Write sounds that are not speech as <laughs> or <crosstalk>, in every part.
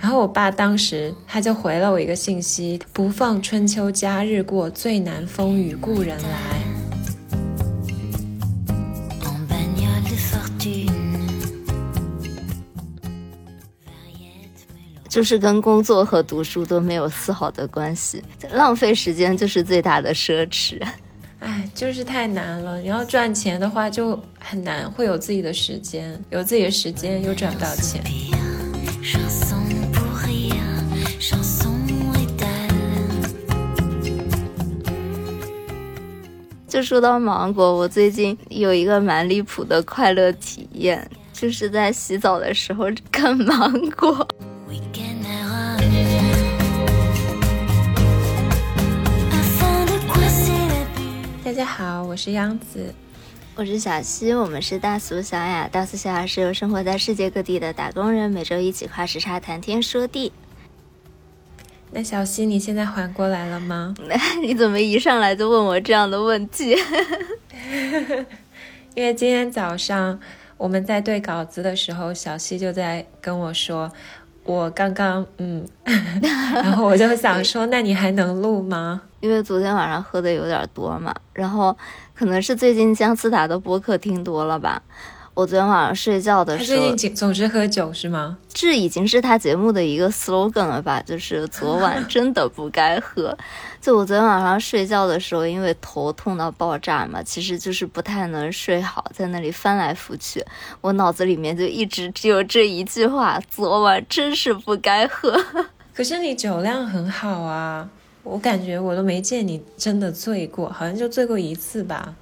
然后我爸当时他就回了我一个信息：不放春秋佳日过，最难风雨故人来。就是跟工作和读书都没有丝毫的关系，浪费时间就是最大的奢侈。就是太难了。你要赚钱的话，就很难会有自己的时间，有自己的时间又赚不到钱。就说到芒果，我最近有一个蛮离谱的快乐体验，就是在洗澡的时候 <laughs> 看芒果。大家好，我是央子，我是小溪，我们是大俗小雅。大俗小雅是由生活在世界各地的打工人每周一起跨时差谈天说地。<laughs> 那小溪，你现在缓过来了吗？<laughs> 你怎么一上来就问我这样的问题？<laughs> 因为今天早上我们在对稿子的时候，小溪就在跟我说，我刚刚嗯，然后我就想说，那你还能录吗？因为昨天晚上喝的有点多嘛，然后可能是最近姜思达的播客听多了吧。我昨天晚上睡觉的时候，他最近总是喝酒是吗？这已经是他节目的一个 slogan 了吧？就是昨晚 <laughs> 真的不该喝。就我昨天晚上睡觉的时候，因为头痛到爆炸嘛，其实就是不太能睡好，在那里翻来覆去，我脑子里面就一直只有这一句话：昨晚真是不该喝。可是你酒量很好啊。我感觉我都没见你真的醉过，好像就醉过一次吧。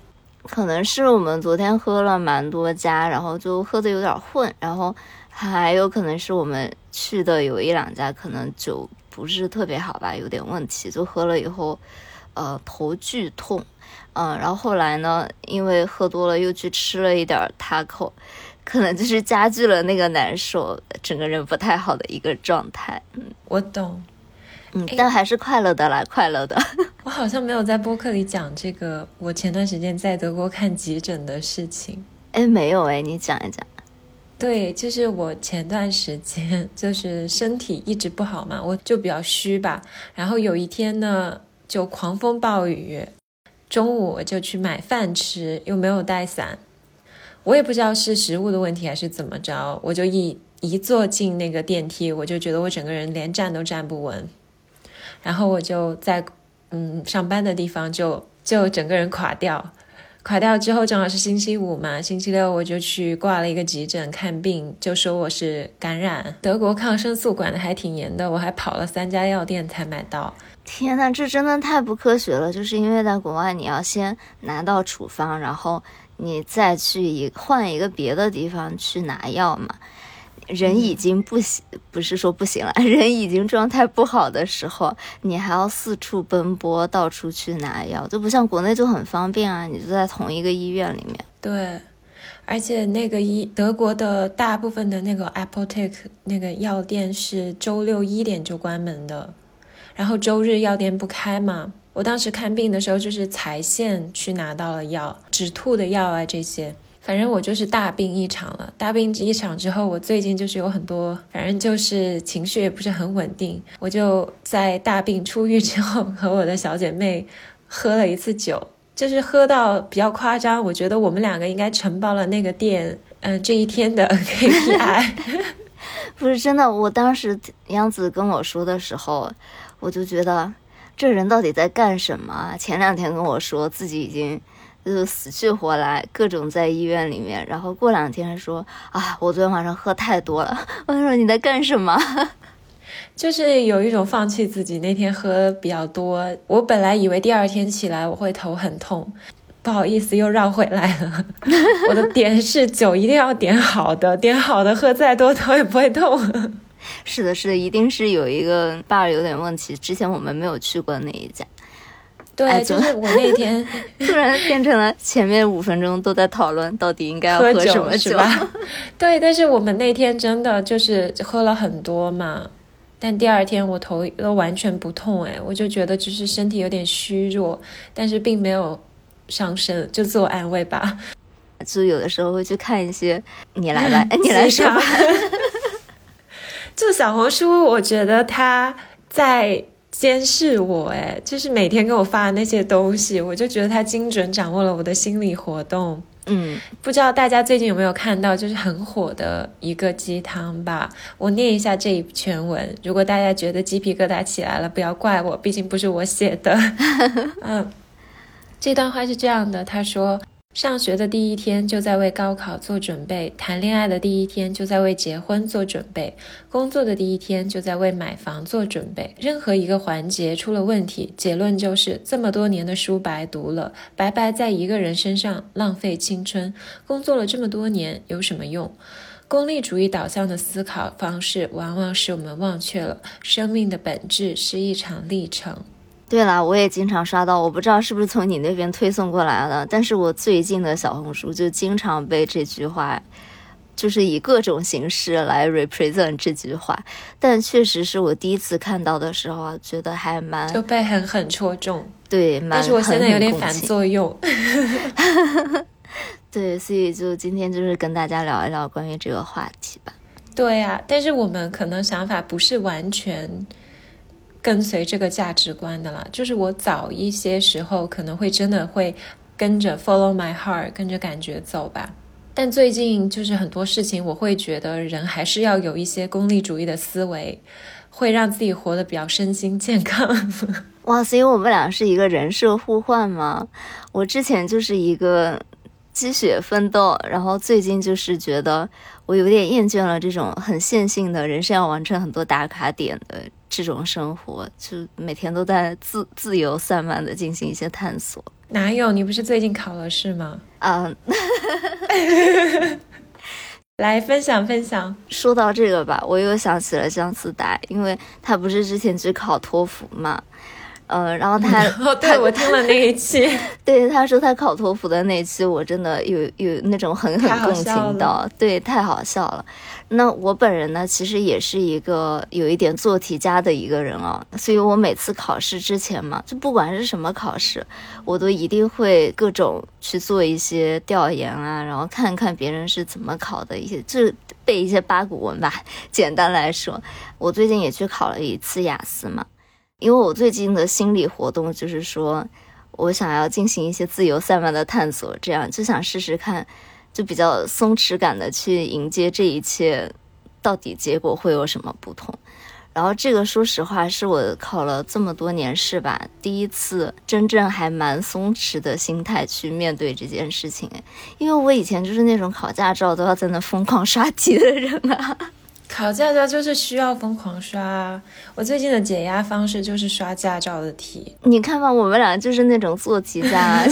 可能是我们昨天喝了蛮多家，然后就喝的有点混，然后还有可能是我们去的有一两家，可能酒不是特别好吧，有点问题，就喝了以后，呃，头剧痛，嗯，然后后来呢，因为喝多了又去吃了一点 taco，可能就是加剧了那个难受，整个人不太好的一个状态。嗯，我懂。嗯，但还是快乐的啦，快乐的。<laughs> 我好像没有在播客里讲这个，我前段时间在德国看急诊的事情。哎，没有哎，你讲一讲。对，就是我前段时间就是身体一直不好嘛，我就比较虚吧。然后有一天呢，就狂风暴雨，中午我就去买饭吃，又没有带伞，我也不知道是食物的问题还是怎么着，我就一一坐进那个电梯，我就觉得我整个人连站都站不稳。然后我就在，嗯，上班的地方就就整个人垮掉，垮掉之后正好是星期五嘛，星期六我就去挂了一个急诊看病，就说我是感染。德国抗生素管的还挺严的，我还跑了三家药店才买到。天呐，这真的太不科学了！就是因为在国外，你要先拿到处方，然后你再去一换一个别的地方去拿药嘛。人已经不行，不是说不行了，<laughs> 人已经状态不好的时候，你还要四处奔波，到处去拿药，就不像国内就很方便啊，你就在同一个医院里面。对，而且那个医德国的大部分的那个 Apotek 那个药店是周六一点就关门的，然后周日药店不开嘛。我当时看病的时候就是财线去拿到了药，止吐的药啊这些。反正我就是大病一场了。大病一场之后，我最近就是有很多，反正就是情绪也不是很稳定。我就在大病初愈之后，和我的小姐妹喝了一次酒，就是喝到比较夸张。我觉得我们两个应该承包了那个店，嗯，这一天的 <laughs> KPI。<laughs> <laughs> 不是真的，我当时杨子跟我说的时候，我就觉得这人到底在干什么？前两天跟我说自己已经。就死去活来，各种在医院里面，然后过两天说啊，我昨天晚上喝太多了。<laughs> 我说你在干什么？<laughs> 就是有一种放弃自己。那天喝比较多，我本来以为第二天起来我会头很痛，不好意思又绕回来了。<laughs> 我的点是酒一定要点好的，点好的喝再多头也不会痛。是的，是的，一定是有一个 bar 有点问题。之前我们没有去过那一家。对，就是我那天 <laughs> 突然变成了前面五分钟都在讨论到底应该要喝什么酒 <laughs> <laughs> 对，但是我们那天真的就是喝了很多嘛，但第二天我头都完全不痛，哎，我就觉得只是身体有点虚弱，但是并没有上升，就自我安慰吧。就有的时候会去看一些。你来吧，你来说吧。就小红书，我觉得它在监视我，哎，就是每天给我发的那些东西，我就觉得他精准掌握了我的心理活动。嗯，不知道大家最近有没有看到，就是很火的一个鸡汤吧？我念一下这一全文，如果大家觉得鸡皮疙瘩起来了，不要怪我，毕竟不是我写的。<laughs> 嗯，这段话是这样的，他说。上学的第一天就在为高考做准备，谈恋爱的第一天就在为结婚做准备，工作的第一天就在为买房做准备。任何一个环节出了问题，结论就是这么多年的书白读了，白白在一个人身上浪费青春。工作了这么多年有什么用？功利主义导向的思考方式，往往使我们忘却了生命的本质是一场历程。对了，我也经常刷到，我不知道是不是从你那边推送过来的，但是我最近的小红书就经常被这句话，就是以各种形式来 represent 这句话，但确实是我第一次看到的时候啊，觉得还蛮就被狠狠戳中，对，但是我现在有点反作用 <laughs> <laughs> 对，所以就今天就是跟大家聊一聊关于这个话题吧。对呀，但是我们可能想法不是完全。跟随这个价值观的啦，就是我早一些时候可能会真的会跟着 follow my heart，跟着感觉走吧。但最近就是很多事情，我会觉得人还是要有一些功利主义的思维，会让自己活得比较身心健康。<laughs> 哇，所以我们俩是一个人设互换吗？我之前就是一个积雪奋斗，然后最近就是觉得我有点厌倦了这种很线性的人生要完成很多打卡点的。这种生活就每天都在自自由散漫的进行一些探索。哪有？你不是最近考了试吗？嗯，<laughs> 来分享分享。说到这个吧，我又想起了姜思达，因为他不是之前只考托福嘛。呃，然后他，<laughs> 对我听了那一期，<laughs> 对他说他考托福的那一期，我真的有有那种狠狠共情到，对，太好笑了。那我本人呢，其实也是一个有一点做题家的一个人啊，所以我每次考试之前嘛，就不管是什么考试，我都一定会各种去做一些调研啊，然后看看别人是怎么考的，一些就背一些八股文吧。<laughs> 简单来说，我最近也去考了一次雅思嘛。因为我最近的心理活动就是说，我想要进行一些自由散漫的探索，这样就想试试看，就比较松弛感的去迎接这一切，到底结果会有什么不同。然后这个说实话是我考了这么多年试吧，第一次真正还蛮松弛的心态去面对这件事情。因为我以前就是那种考驾照都要在那疯狂刷题的人啊。考驾照就是需要疯狂刷。我最近的解压方式就是刷驾照的题。你看吧，我们俩就是那种做题家，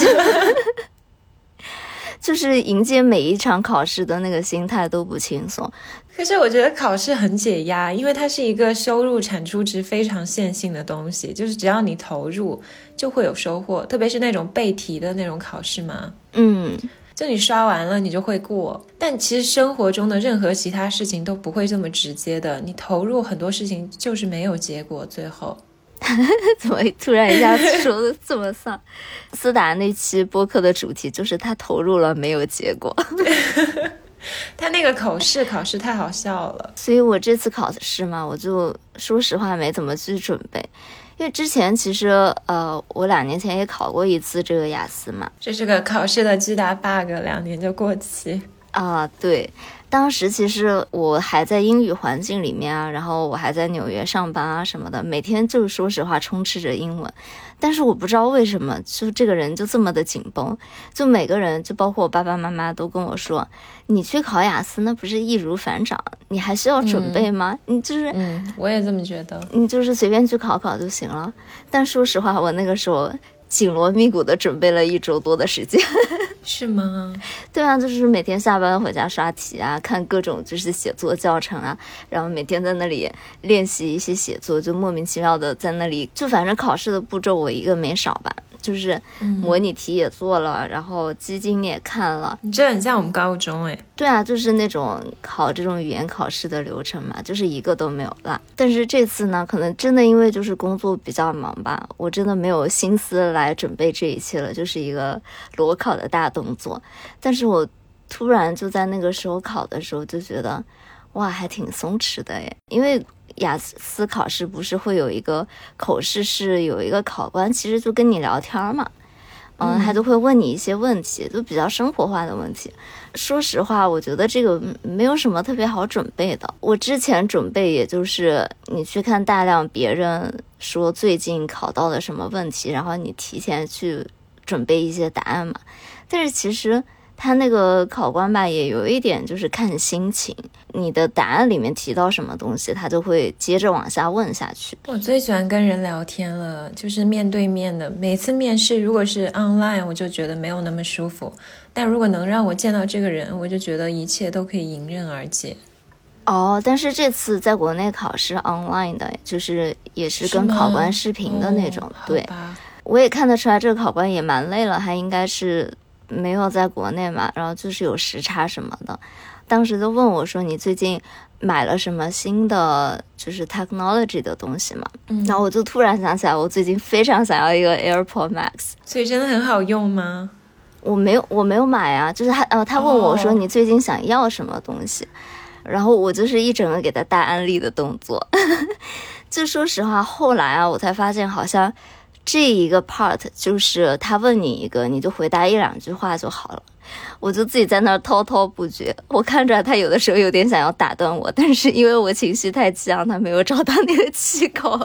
<laughs> 就是迎接每一场考试的那个心态都不轻松。可是我觉得考试很解压，因为它是一个收入产出值非常线性的东西，就是只要你投入就会有收获。特别是那种背题的那种考试嘛，嗯。就你刷完了，你就会过。但其实生活中的任何其他事情都不会这么直接的。你投入很多事情就是没有结果，最后 <laughs> 怎么突然一下子说的这么丧？<laughs> 思达那期播客的主题就是他投入了没有结果。<laughs> 他那个口试考试太好笑了，所以我这次考试嘛，我就说实话没怎么去准备。因为之前其实，呃，我两年前也考过一次这个雅思嘛，这是个考试的巨大 bug，两年就过期。啊。对，当时其实我还在英语环境里面啊，然后我还在纽约上班啊什么的，每天就是说实话充斥着英文。但是我不知道为什么，就这个人就这么的紧绷，就每个人，就包括我爸爸妈妈都跟我说，你去考雅思那不是易如反掌，你还需要准备吗？你就是，嗯，我也这么觉得，你就是随便去考考就行了。但说实话，我那个时候。紧锣密鼓的准备了一周多的时间，<laughs> 是吗？对啊，就是每天下班回家刷题啊，看各种就是写作教程啊，然后每天在那里练习一些写作，就莫名其妙的在那里，就反正考试的步骤我一个没少吧。就是模拟题也做了，然后基金也看了。你这很像我们高中哎。对啊，就是那种考这种语言考试的流程嘛，就是一个都没有落。但是这次呢，可能真的因为就是工作比较忙吧，我真的没有心思来准备这一切了，就是一个裸考的大动作。但是我突然就在那个时候考的时候就觉得，哇，还挺松弛的诶，因为。雅思考试不是会有一个口试，是有一个考官，其实就跟你聊天嘛，嗯，他就会问你一些问题，就比较生活化的问题。说实话，我觉得这个没有什么特别好准备的。我之前准备，也就是你去看大量别人说最近考到的什么问题，然后你提前去准备一些答案嘛。但是其实。他那个考官吧，也有一点就是看心情，你的答案里面提到什么东西，他就会接着往下问下去。我最喜欢跟人聊天了，就是面对面的。每次面试如果是 online，我就觉得没有那么舒服；但如果能让我见到这个人，我就觉得一切都可以迎刃而解。哦，但是这次在国内考试 online 的，就是也是跟考官视频的那种。对，我也看得出来这个考官也蛮累了，他应该是。没有在国内嘛，然后就是有时差什么的，当时就问我说：“你最近买了什么新的就是 technology 的东西吗？”然后我就突然想起来，我最近非常想要一个 AirPod Max，所以真的很好用吗？我没有，我没有买啊，就是他呃，他问我说：“你最近想要什么东西？”然后我就是一整个给他大安利的动作。<laughs> 就说实话，后来啊，我才发现好像。这一个 part 就是他问你一个，你就回答一两句话就好了。我就自己在那儿滔滔不绝。我看着他有的时候有点想要打断我，但是因为我情绪太激昂，他没有找到那个气口。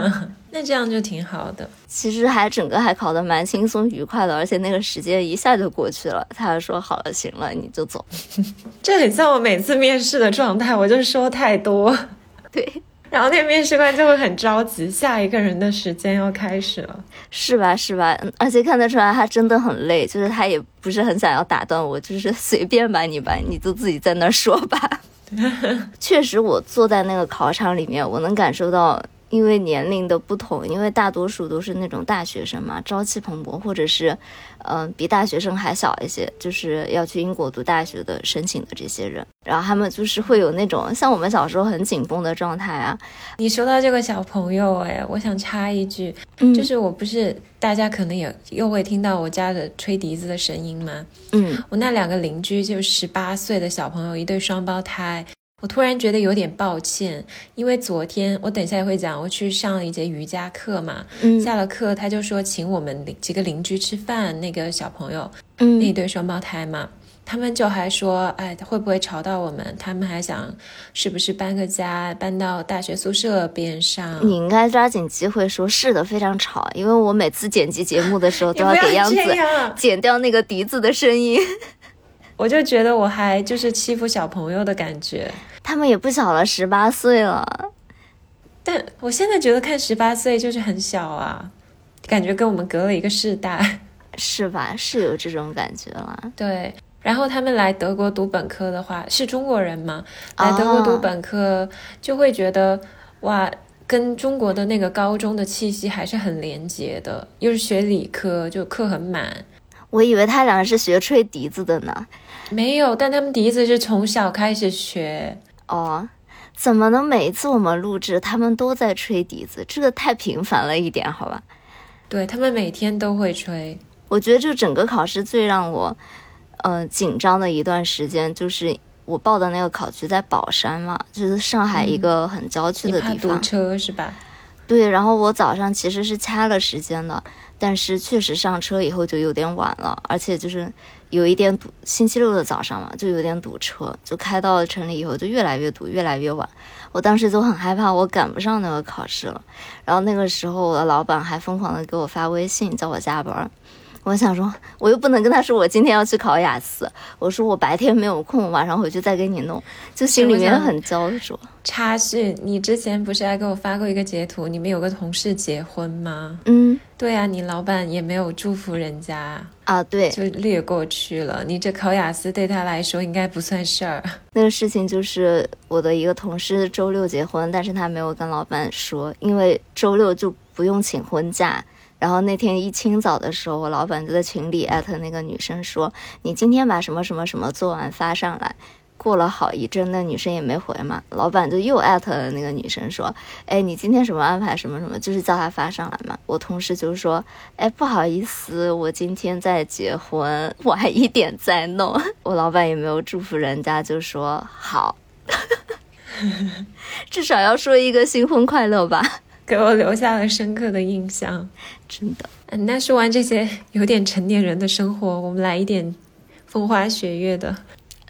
<laughs> 那这样就挺好的。其实还整个还考得蛮轻松愉快的，而且那个时间一下就过去了。他还说好了，行了，你就走。<laughs> 这很像我每次面试的状态，我就说太多。<laughs> 对。然后那面试官就会很着急，下一个人的时间要开始了，是吧？是吧？而且看得出来他真的很累，就是他也不是很想要打断我，就是随便吧，你吧，你就自己在那说吧。<laughs> 确实，我坐在那个考场里面，我能感受到。因为年龄的不同，因为大多数都是那种大学生嘛，朝气蓬勃，或者是，嗯，比大学生还小一些，就是要去英国读大学的申请的这些人，然后他们就是会有那种像我们小时候很紧绷的状态啊。你说到这个小朋友，哎，我想插一句，就是我不是大家可能也又会听到我家的吹笛子的声音吗？嗯，我那两个邻居就十八岁的小朋友，一对双胞胎。我突然觉得有点抱歉，因为昨天我等一下也会讲，我去上了一节瑜伽课嘛。嗯，下了课他就说请我们几个邻居吃饭，那个小朋友，嗯，那对双胞胎嘛，他们就还说，哎，会不会吵到我们？他们还想是不是搬个家，搬到大学宿舍边上？你应该抓紧机会说是的，非常吵，因为我每次剪辑节目的时候 <laughs> 都要给样子 <laughs> 剪掉那个笛子的声音。<laughs> 我就觉得我还就是欺负小朋友的感觉。他们也不小了，十八岁了，但我现在觉得看十八岁就是很小啊，感觉跟我们隔了一个世代，是吧？是有这种感觉了。对，然后他们来德国读本科的话，是中国人吗？来德国读本科就会觉得哇，跟中国的那个高中的气息还是很连接的，又是学理科，就课很满。我以为他俩是学吹笛子的呢，没有，但他们笛子是从小开始学。哦，怎么能每一次我们录制，他们都在吹笛子？这个太频繁了一点，好吧？对他们每天都会吹。我觉得这整个考试最让我，呃，紧张的一段时间，就是我报的那个考区在宝山嘛，就是上海一个很郊区的地方。堵车是吧？对，然后我早上其实是掐了时间的，但是确实上车以后就有点晚了，而且就是。有一点堵，星期六的早上嘛，就有点堵车，就开到城里以后就越来越堵，越来越晚。我当时就很害怕，我赶不上那个考试了。然后那个时候，我的老板还疯狂的给我发微信，叫我加班。我想说，我又不能跟他说我今天要去考雅思，我说我白天没有空，晚上回去再给你弄，就心里面很焦灼。插叙，你之前不是还给我发过一个截图？你们有个同事结婚吗？嗯，对啊，你老板也没有祝福人家啊，对，就略过去了。你这考雅思对他来说应该不算事儿。那个事情就是我的一个同事周六结婚，但是他没有跟老板说，因为周六就不用请婚假。然后那天一清早的时候，我老板就在群里艾特那个女生说：“你今天把什么什么什么做完发上来。”过了好一阵，那女生也没回嘛，老板就又艾特了那个女生说：“哎，你今天什么安排？什么什么？就是叫她发上来嘛。”我同事就说：“哎，不好意思，我今天在结婚，晚一点再弄。<laughs> ”我老板也没有祝福人家，就说好，<laughs> 至少要说一个新婚快乐吧，<laughs> 给我留下了深刻的印象，<laughs> 真的。嗯，那说完这些有点成年人的生活，我们来一点风花雪月的。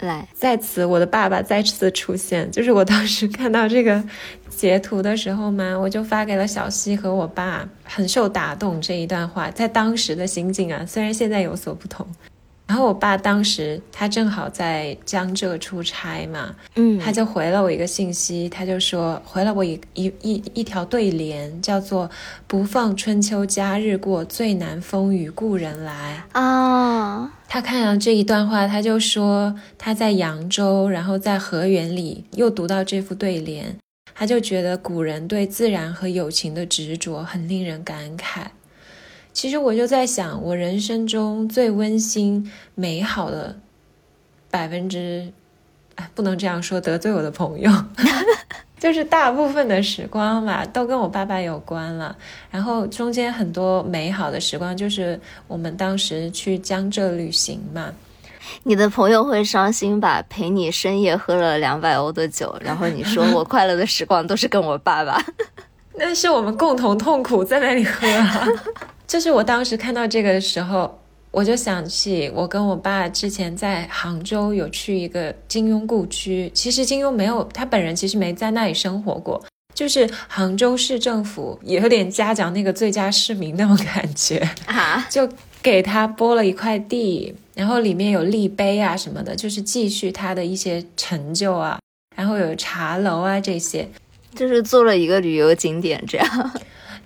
来，在此，我的爸爸再次出现。就是我当时看到这个截图的时候嘛，我就发给了小西和我爸，很受打动这一段话，在当时的心境啊，虽然现在有所不同。然后我爸当时他正好在江浙出差嘛，嗯，他就回了我一个信息，他就说回了我一一一一条对联，叫做“不放春秋佳日过，最难风雨故人来”啊。他看了这一段话，他就说他在扬州，然后在河源里又读到这副对联，他就觉得古人对自然和友情的执着很令人感慨。其实我就在想，我人生中最温馨美好的百分之，哎，不能这样说，得罪我的朋友，<laughs> 就是大部分的时光吧，都跟我爸爸有关了。然后中间很多美好的时光，就是我们当时去江浙旅行嘛。你的朋友会伤心吧？陪你深夜喝了两百欧的酒，然后你说我快乐的时光都是跟我爸爸，<laughs> 那是我们共同痛苦在那里喝。就是我当时看到这个的时候，我就想起我跟我爸之前在杭州有去一个金庸故居。其实金庸没有他本人，其实没在那里生活过。就是杭州市政府也有点嘉奖那个最佳市民那种感觉 <laughs> 啊，就给他拨了一块地，然后里面有立碑啊什么的，就是继续他的一些成就啊，然后有茶楼啊这些，就是做了一个旅游景点这样。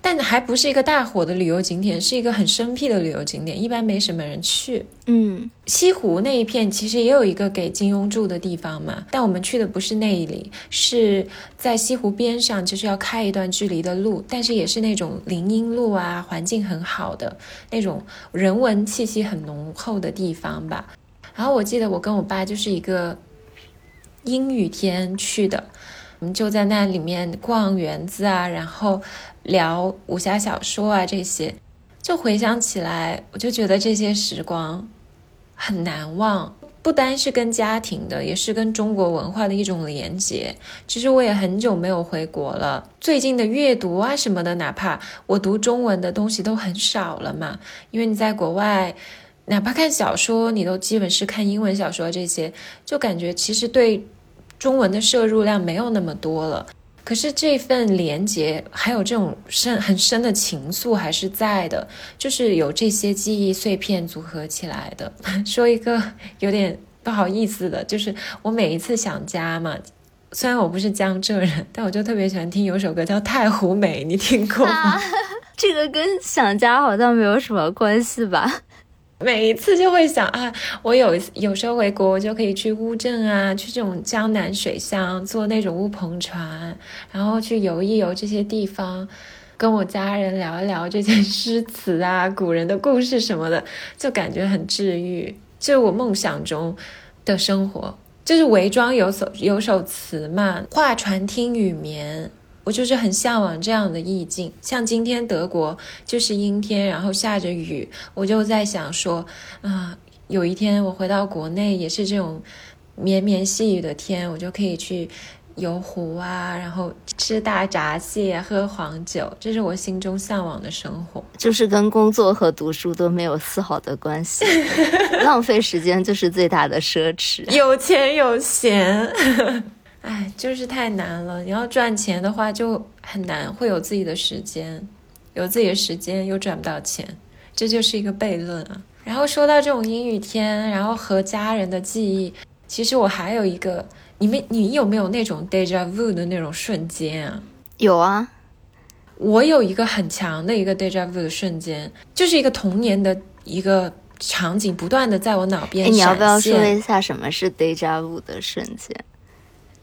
但还不是一个大火的旅游景点，是一个很生僻的旅游景点，一般没什么人去。嗯，西湖那一片其实也有一个给金庸住的地方嘛，但我们去的不是那里，是在西湖边上，就是要开一段距离的路，但是也是那种林荫路啊，环境很好的那种人文气息很浓厚的地方吧。然后我记得我跟我爸就是一个阴雨天去的。我们就在那里面逛园子啊，然后聊武侠小说啊这些，就回想起来，我就觉得这些时光很难忘。不单是跟家庭的，也是跟中国文化的一种连接。其实我也很久没有回国了，最近的阅读啊什么的，哪怕我读中文的东西都很少了嘛，因为你在国外，哪怕看小说，你都基本是看英文小说这些，就感觉其实对。中文的摄入量没有那么多了，可是这份连结还有这种深很深的情愫还是在的，就是有这些记忆碎片组合起来的。<laughs> 说一个有点不好意思的，就是我每一次想家嘛，虽然我不是江浙人，但我就特别喜欢听有首歌叫《太湖美》，你听过吗？<laughs> 这个跟想家好像没有什么关系吧？每一次就会想啊，我有有时候回国，我就可以去乌镇啊，去这种江南水乡坐那种乌篷船，然后去游一游这些地方，跟我家人聊一聊这些诗词啊、<laughs> 古人的故事什么的，就感觉很治愈。就是我梦想中的生活，就是伪装有首有首词嘛，画船听雨眠。我就是很向往这样的意境，像今天德国就是阴天，然后下着雨，我就在想说，啊，有一天我回到国内也是这种绵绵细雨的天，我就可以去游湖啊，然后吃大闸蟹，喝黄酒，这是我心中向往的生活，就是跟工作和读书都没有丝毫的关系，<laughs> 浪费时间就是最大的奢侈，有钱有闲。哎，就是太难了。你要赚钱的话，就很难会有自己的时间，有自己的时间又赚不到钱，这就是一个悖论啊。然后说到这种阴雨天，然后和家人的记忆，其实我还有一个，你们你有没有那种 deja vu 的那种瞬间啊？有啊，我有一个很强的一个 deja vu 的瞬间，就是一个童年的一个场景，不断的在我脑边你要不要说一下什么是 deja vu 的瞬间？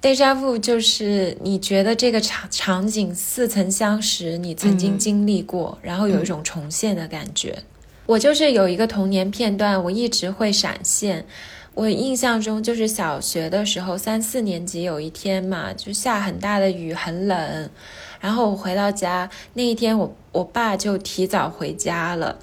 Deja vu 就是你觉得这个场场景似曾相识，你曾经经历过，然后有一种重现的感觉。我就是有一个童年片段，我一直会闪现。我印象中就是小学的时候，三四年级有一天嘛，就下很大的雨，很冷。然后我回到家那一天，我我爸就提早回家了，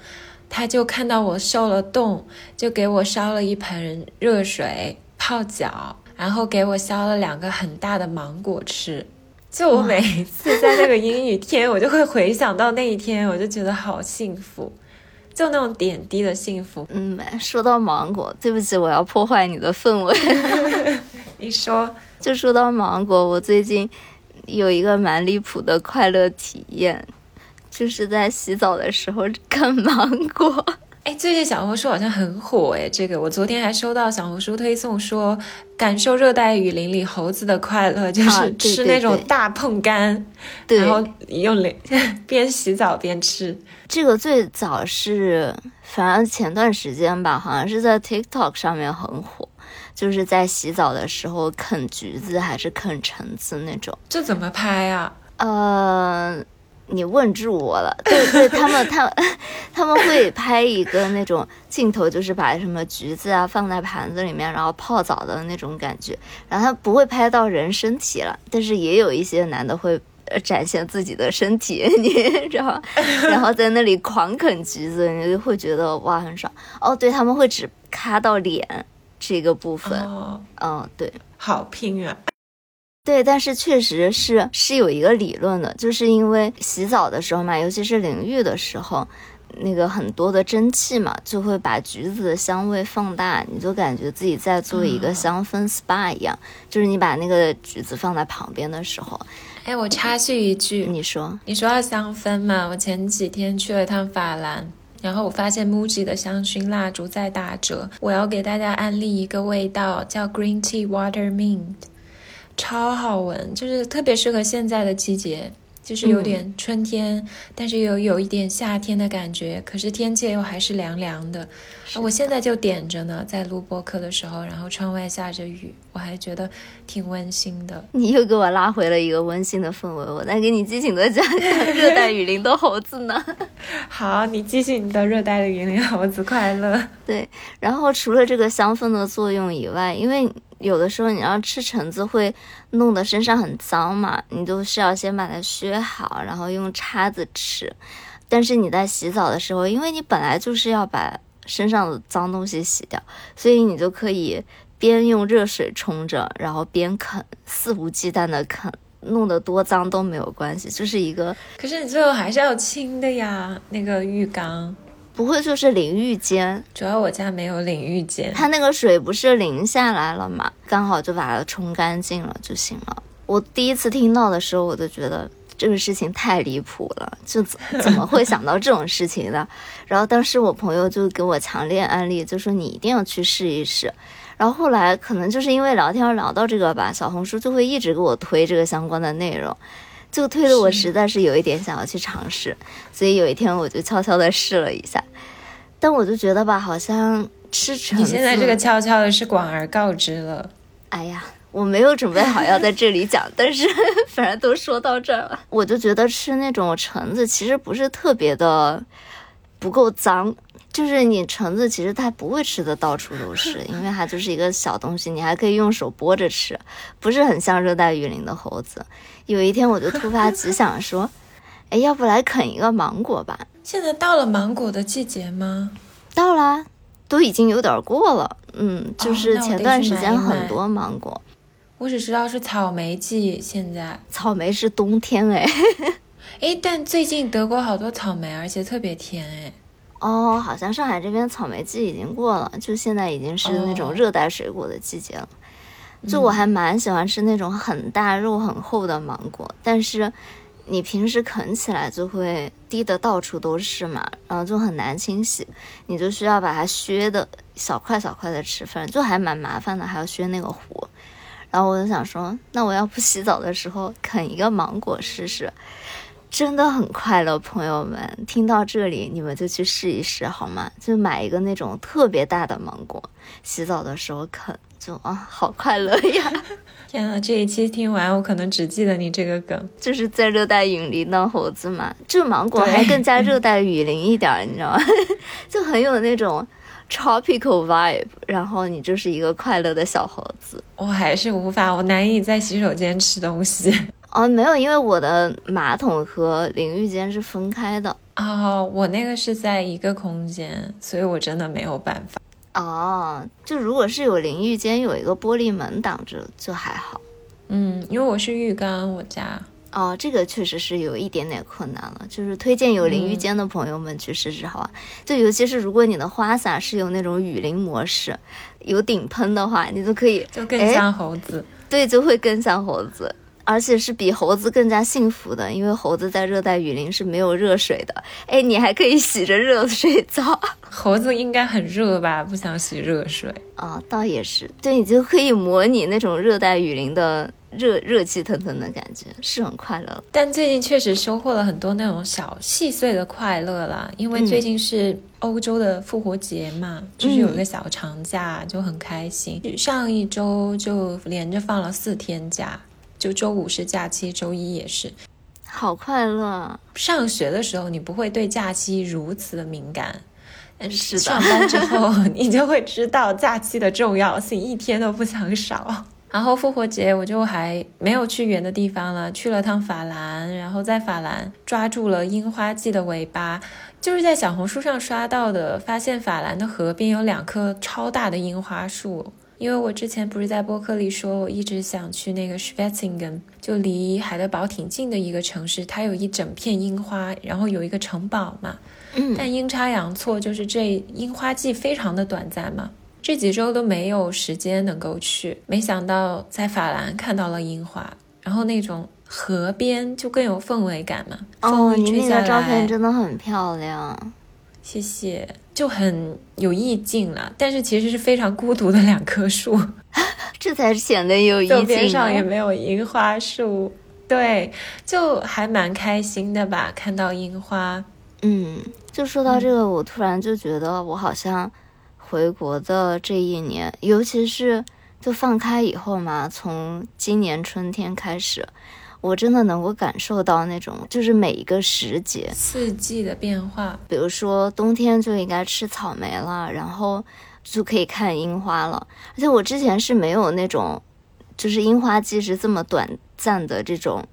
他就看到我受了冻，就给我烧了一盆热水泡脚，然后给我削了两个很大的芒果吃。就我每一次在那个阴雨天，我就会回想到那一天，我就觉得好幸福，就那种点滴的幸福。嗯，说到芒果，对不起，我要破坏你的氛围。<laughs> 你说，就说到芒果，我最近。有一个蛮离谱的快乐体验，就是在洗澡的时候啃芒果。哎，最近小红书好像很火哎，这个我昨天还收到小红书推送说，感受热带雨林里猴子的快乐，就是吃那种大碰干，然后用脸边洗澡边吃。这个最早是，反正前段时间吧，好像是在 TikTok 上面很火。就是在洗澡的时候啃橘子还是啃橙子那种，这怎么拍啊？呃，你问住我了。对对，他们他他们会拍一个那种镜头，就是把什么橘子啊放在盘子里面，然后泡澡的那种感觉。然后他不会拍到人身体了，但是也有一些男的会展现自己的身体，<laughs> 你知道然后在那里狂啃橘子，你就会觉得哇很爽。哦，对他们会只卡到脸。这个部分，嗯，对，好拼啊，对，但是确实是是有一个理论的，就是因为洗澡的时候嘛，尤其是淋浴的时候，那个很多的蒸汽嘛，就会把橘子的香味放大，你就感觉自己在做一个香氛 SPA 一样，就是你把那个橘子放在旁边的时候，哎，我插叙一句，你说，你说到香氛嘛，我前几天去了趟法兰。然后我发现 MUJI 的香薰蜡烛在打折，我要给大家安利一个味道，叫 Green Tea Water Mint，超好闻，就是特别适合现在的季节。就是有点春天，但是又有一点夏天的感觉，可是天气又还是凉凉的。我现在就点着呢，在录播客的时候，然后窗外下着雨，我还觉得挺温馨的。你又给我拉回了一个温馨的氛围，我再给你激情的讲讲 <laughs> 热带雨林的猴子呢。<laughs> 好，你继续你的热带的雨林猴子快乐。<laughs> 对，然后除了这个香氛的作用以外，因为。有的时候你要吃橙子会弄得身上很脏嘛，你都是要先把它削好，然后用叉子吃。但是你在洗澡的时候，因为你本来就是要把身上的脏东西洗掉，所以你就可以边用热水冲着，然后边啃，肆无忌惮的啃，弄得多脏都没有关系，就是一个。可是你最后还是要清的呀，那个浴缸。不会就是淋浴间，主要我家没有淋浴间。它那个水不是淋下来了嘛？刚好就把它冲干净了就行了。我第一次听到的时候，我就觉得这个事情太离谱了，就怎怎么会想到这种事情呢？<laughs> 然后当时我朋友就给我强烈安利，就说你一定要去试一试。然后后来可能就是因为聊天聊到这个吧，小红书就会一直给我推这个相关的内容。就推的我实在是有一点想要去尝试，所以有一天我就悄悄的试了一下，但我就觉得吧，好像吃橙子。你现在这个悄悄的是广而告之了。哎呀，我没有准备好要在这里讲，<laughs> 但是反正都说到这儿了，我就觉得吃那种橙子其实不是特别的不够脏。就是你橙子，其实它不会吃的到处都是，因为它就是一个小东西，你还可以用手剥着吃，不是很像热带雨林的猴子。有一天我就突发奇想说，哎，要不来啃一个芒果吧？现在到了芒果的季节吗？到啦，都已经有点过了。嗯，就是前段时间很多芒果。我只知道是草莓季，现在草莓是冬天哎。<laughs> 哎，但最近德国好多草莓，而且特别甜哎。哦，好像上海这边草莓季已经过了，就现在已经是那种热带水果的季节了。就我还蛮喜欢吃那种很大肉很厚的芒果，但是你平时啃起来就会滴的到处都是嘛，然后就很难清洗，你就需要把它削的小块小块的吃，反正就还蛮麻烦的，还要削那个核。然后我就想说，那我要不洗澡的时候啃一个芒果试试。真的很快乐，朋友们，听到这里你们就去试一试好吗？就买一个那种特别大的芒果，洗澡的时候啃，就啊，好快乐呀！<laughs> 天呐，这一期听完，我可能只记得你这个梗，就是在热带雨林当猴子嘛。这芒果还更加热带雨林一点，你知道吗？<laughs> 就很有那种 tropical vibe，然后你就是一个快乐的小猴子。我还是无法，我难以在洗手间吃东西。哦，没有，因为我的马桶和淋浴间是分开的。哦，我那个是在一个空间，所以我真的没有办法。哦，就如果是有淋浴间有一个玻璃门挡着，就还好。嗯，因为我是浴缸，我家。哦，这个确实是有一点点困难了，就是推荐有淋浴间的朋友们去试试好吧。就尤其是如果你的花洒是有那种雨淋模式，有顶喷的话，你就可以就更像猴子。对，就会更像猴子。而且是比猴子更加幸福的，因为猴子在热带雨林是没有热水的。哎，你还可以洗着热水澡。<laughs> 猴子应该很热吧？不想洗热水啊？倒也是，对你就可以模拟那种热带雨林的热热气腾腾的感觉，是很快乐。但最近确实收获了很多那种小细碎的快乐啦，因为最近是欧洲的复活节嘛，就是有一个小长假，就很开心。上一周就连着放了四天假。就周五是假期，周一也是，好快乐。上学的时候你不会对假期如此的敏感，但是上班之后 <laughs> 你就会知道假期的重要性，一天都不想少。然后复活节我就还没有去远的地方了，去了趟法兰，然后在法兰抓住了樱花季的尾巴，就是在小红书上刷到的，发现法兰的河边有两棵超大的樱花树。因为我之前不是在播客里说，我一直想去那个 Schwetzingen，就离海德堡挺近的一个城市，它有一整片樱花，然后有一个城堡嘛。嗯。但阴差阳错，就是这樱花季非常的短暂嘛，这几周都没有时间能够去。没想到在法兰看到了樱花，然后那种河边就更有氛围感嘛。哦，你那个照片真的很漂亮。谢谢，就很有意境了。但是其实是非常孤独的两棵树，<laughs> 这才显得有意境。<laughs> 边上也没有樱花树，对，就还蛮开心的吧？看到樱花，嗯，就说到这个，我突然就觉得我好像回国的这一年，尤其是就放开以后嘛，从今年春天开始。我真的能够感受到那种，就是每一个时节四季的变化。比如说冬天就应该吃草莓了，然后就可以看樱花了。而且我之前是没有那种，就是樱花季是这么短暂的这种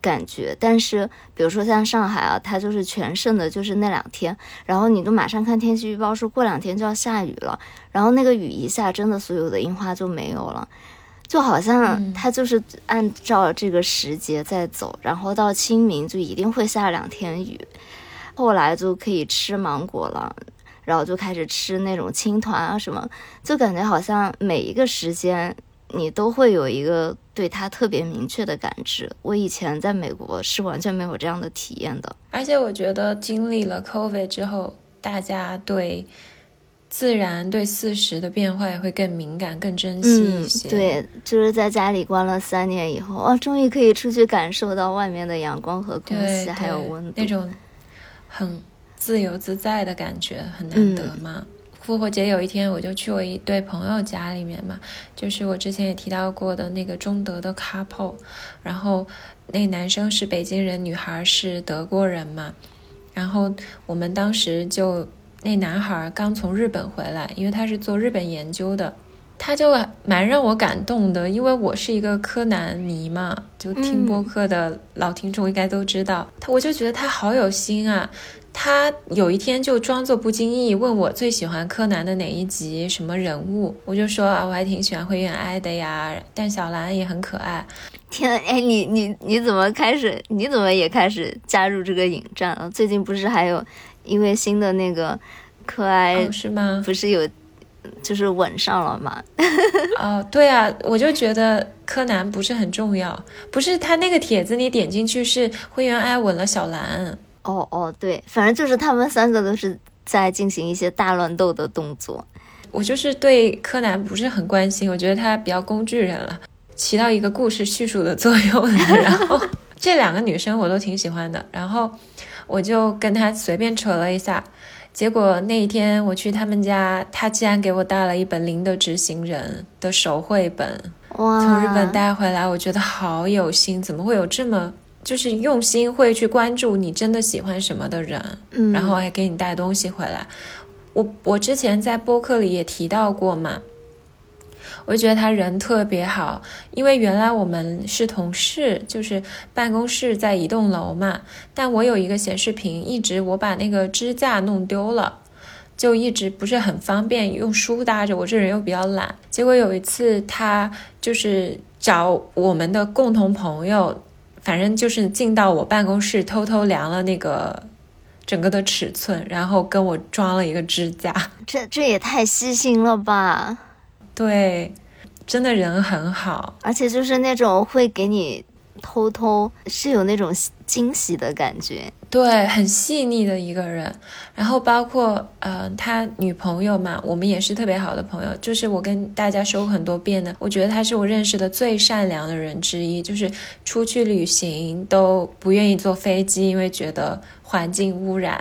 感觉。但是比如说像上海啊，它就是全盛的，就是那两天，然后你都马上看天气预报说过两天就要下雨了，然后那个雨一下，真的所有的樱花就没有了。就好像它就是按照这个时节在走，然后到清明就一定会下两天雨，后来就可以吃芒果了，然后就开始吃那种青团啊什么，就感觉好像每一个时间你都会有一个对它特别明确的感知。我以前在美国是完全没有这样的体验的，而且我觉得经历了 COVID 之后，大家对。自然对四时的变化也会更敏感、更珍惜一些。对，就是在家里关了三年以后，啊，终于可以出去感受到外面的阳光和空气，还有温度，那种很自由自在的感觉很难得嘛。复活节有一天，我就去我一对朋友家里面嘛，就是我之前也提到过的那个中德的 couple，然后那男生是北京人，女孩是德国人嘛，然后我们当时就。那男孩刚从日本回来，因为他是做日本研究的，他就蛮让我感动的。因为我是一个柯南迷嘛，就听播客的老听众应该都知道他，我就觉得他好有心啊。他有一天就装作不经意问我最喜欢柯南的哪一集，什么人物，我就说啊，我还挺喜欢灰原哀的呀，但小兰也很可爱。天，哎，你你你怎么开始？你怎么也开始加入这个影战了？最近不是还有？因为新的那个可爱是吗？不是有，就是吻上了吗？<laughs> 哦，对啊，我就觉得柯南不是很重要，不是他那个帖子你点进去是灰原哀吻了小兰。哦哦，对，反正就是他们三个都是在进行一些大乱斗的动作。我就是对柯南不是很关心，我觉得他比较工具人了，起到一个故事叙述的作用，然后。<laughs> 这两个女生我都挺喜欢的，然后我就跟他随便扯了一下，结果那一天我去他们家，他竟然给我带了一本《零的执行人》的手绘本，哇，从日本带回来，我觉得好有心，怎么会有这么就是用心会去关注你真的喜欢什么的人，嗯，然后还给你带东西回来。我我之前在播客里也提到过嘛。我就觉得他人特别好，因为原来我们是同事，就是办公室在一栋楼嘛。但我有一个显示屏，一直我把那个支架弄丢了，就一直不是很方便用书搭着。我这人又比较懒，结果有一次他就是找我们的共同朋友，反正就是进到我办公室偷偷量了那个整个的尺寸，然后跟我装了一个支架。这这也太细心了吧！对，真的人很好，而且就是那种会给你偷偷是有那种惊喜的感觉，对，很细腻的一个人。然后包括呃，他女朋友嘛，我们也是特别好的朋友。就是我跟大家说过很多遍的，我觉得他是我认识的最善良的人之一。就是出去旅行都不愿意坐飞机，因为觉得环境污染。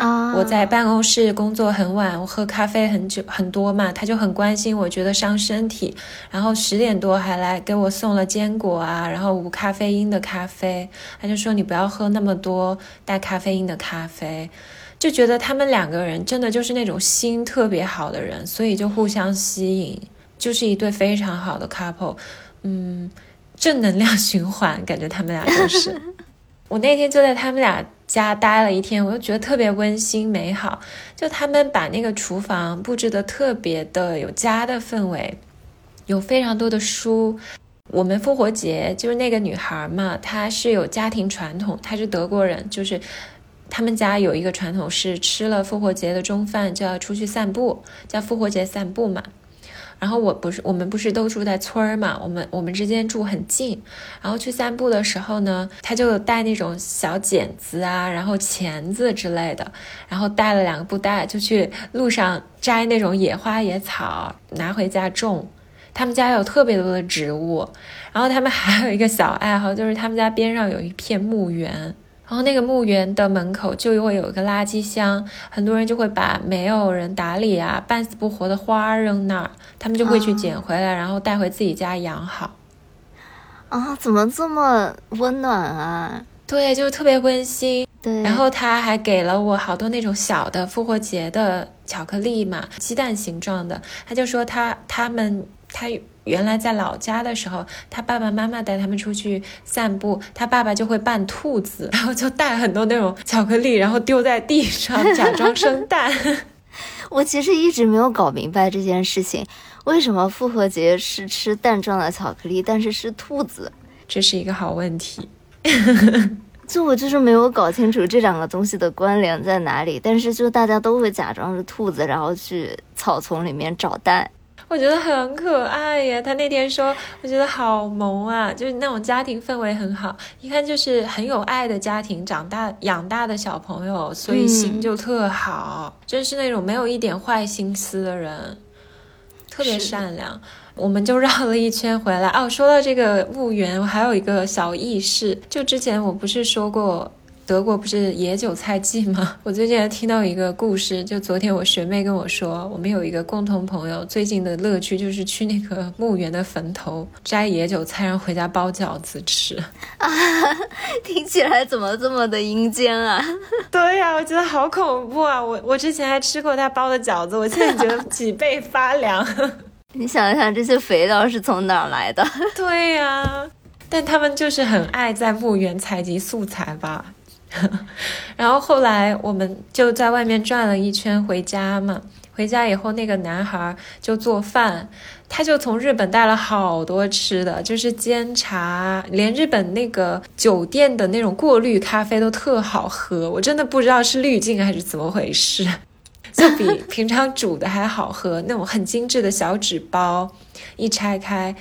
啊！我在办公室工作很晚，我喝咖啡很久很多嘛，他就很关心，我觉得伤身体。然后十点多还来给我送了坚果啊，然后无咖啡因的咖啡。他就说你不要喝那么多带咖啡因的咖啡，就觉得他们两个人真的就是那种心特别好的人，所以就互相吸引，就是一对非常好的 couple。嗯，正能量循环，感觉他们俩就是。<laughs> 我那天就在他们俩。家待了一天，我就觉得特别温馨美好。就他们把那个厨房布置的特别的有家的氛围，有非常多的书。我们复活节就是那个女孩嘛，她是有家庭传统，她是德国人，就是他们家有一个传统是吃了复活节的中饭就要出去散步，叫复活节散步嘛。然后我不是我们不是都住在村儿嘛，我们我们之间住很近，然后去散步的时候呢，他就带那种小剪子啊，然后钳子之类的，然后带了两个布袋，就去路上摘那种野花野草拿回家种。他们家有特别多的植物，然后他们还有一个小爱好，就是他们家边上有一片墓园。然后那个墓园的门口就会有一个垃圾箱，很多人就会把没有人打理啊、半死不活的花扔那儿，他们就会去捡回来，然后带回自己家养好。啊，怎么这么温暖啊？对，就是特别温馨。对，然后他还给了我好多那种小的复活节的巧克力嘛，鸡蛋形状的。他就说他他们他。原来在老家的时候，他爸爸妈妈带他们出去散步，他爸爸就会扮兔子，<laughs> 然后就带很多那种巧克力，然后丢在地上，假装生蛋。<laughs> 我其实一直没有搞明白这件事情，为什么复活节是吃蛋状的巧克力，但是是兔子？这是一个好问题。<laughs> 就我就是没有搞清楚这两个东西的关联在哪里，但是就大家都会假装是兔子，然后去草丛里面找蛋。我觉得很可爱呀，他那天说，我觉得好萌啊，就是那种家庭氛围很好，一看就是很有爱的家庭长大养大的小朋友，所以心就特好，真是那种没有一点坏心思的人，特别善良。我们就绕了一圈回来哦。说到这个墓园，我还有一个小轶事，就之前我不是说过。德国不是野韭菜季吗？<laughs> 我最近还听到一个故事，就昨天我学妹跟我说，我们有一个共同朋友，最近的乐趣就是去那个墓园的坟头摘野韭菜，然后回家包饺子吃。啊，<laughs> 听起来怎么这么的阴间啊？<laughs> 对呀，我觉得好恐怖啊！我我之前还吃过他包的饺子，我现在觉得脊背发凉。你想一想，这些肥料是从哪儿来的？对呀，但他们就是很爱在墓园采集素材吧。<laughs> 然后后来我们就在外面转了一圈回家嘛。回家以后，那个男孩就做饭，他就从日本带了好多吃的，就是煎茶，连日本那个酒店的那种过滤咖啡都特好喝。我真的不知道是滤镜还是怎么回事，<laughs> 就比平常煮的还好喝。那种很精致的小纸包，一拆开，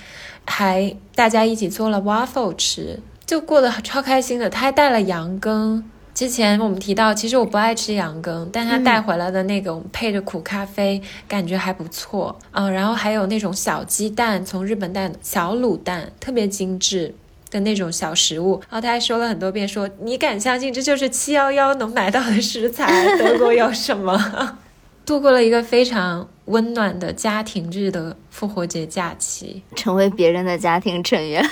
还大家一起做了 waffle 吃。就过得超开心的，他还带了羊羹。之前我们提到，其实我不爱吃羊羹，但他带回来的那个配着苦咖啡，感觉还不错啊。然后还有那种小鸡蛋，从日本带的小卤蛋，特别精致。的那种小食物，然后他还说了很多遍说，你敢相信这就是七幺幺能买到的食材？德国有什么？<laughs> <laughs> 度过了一个非常温暖的家庭日的复活节假期，成为别人的家庭成员。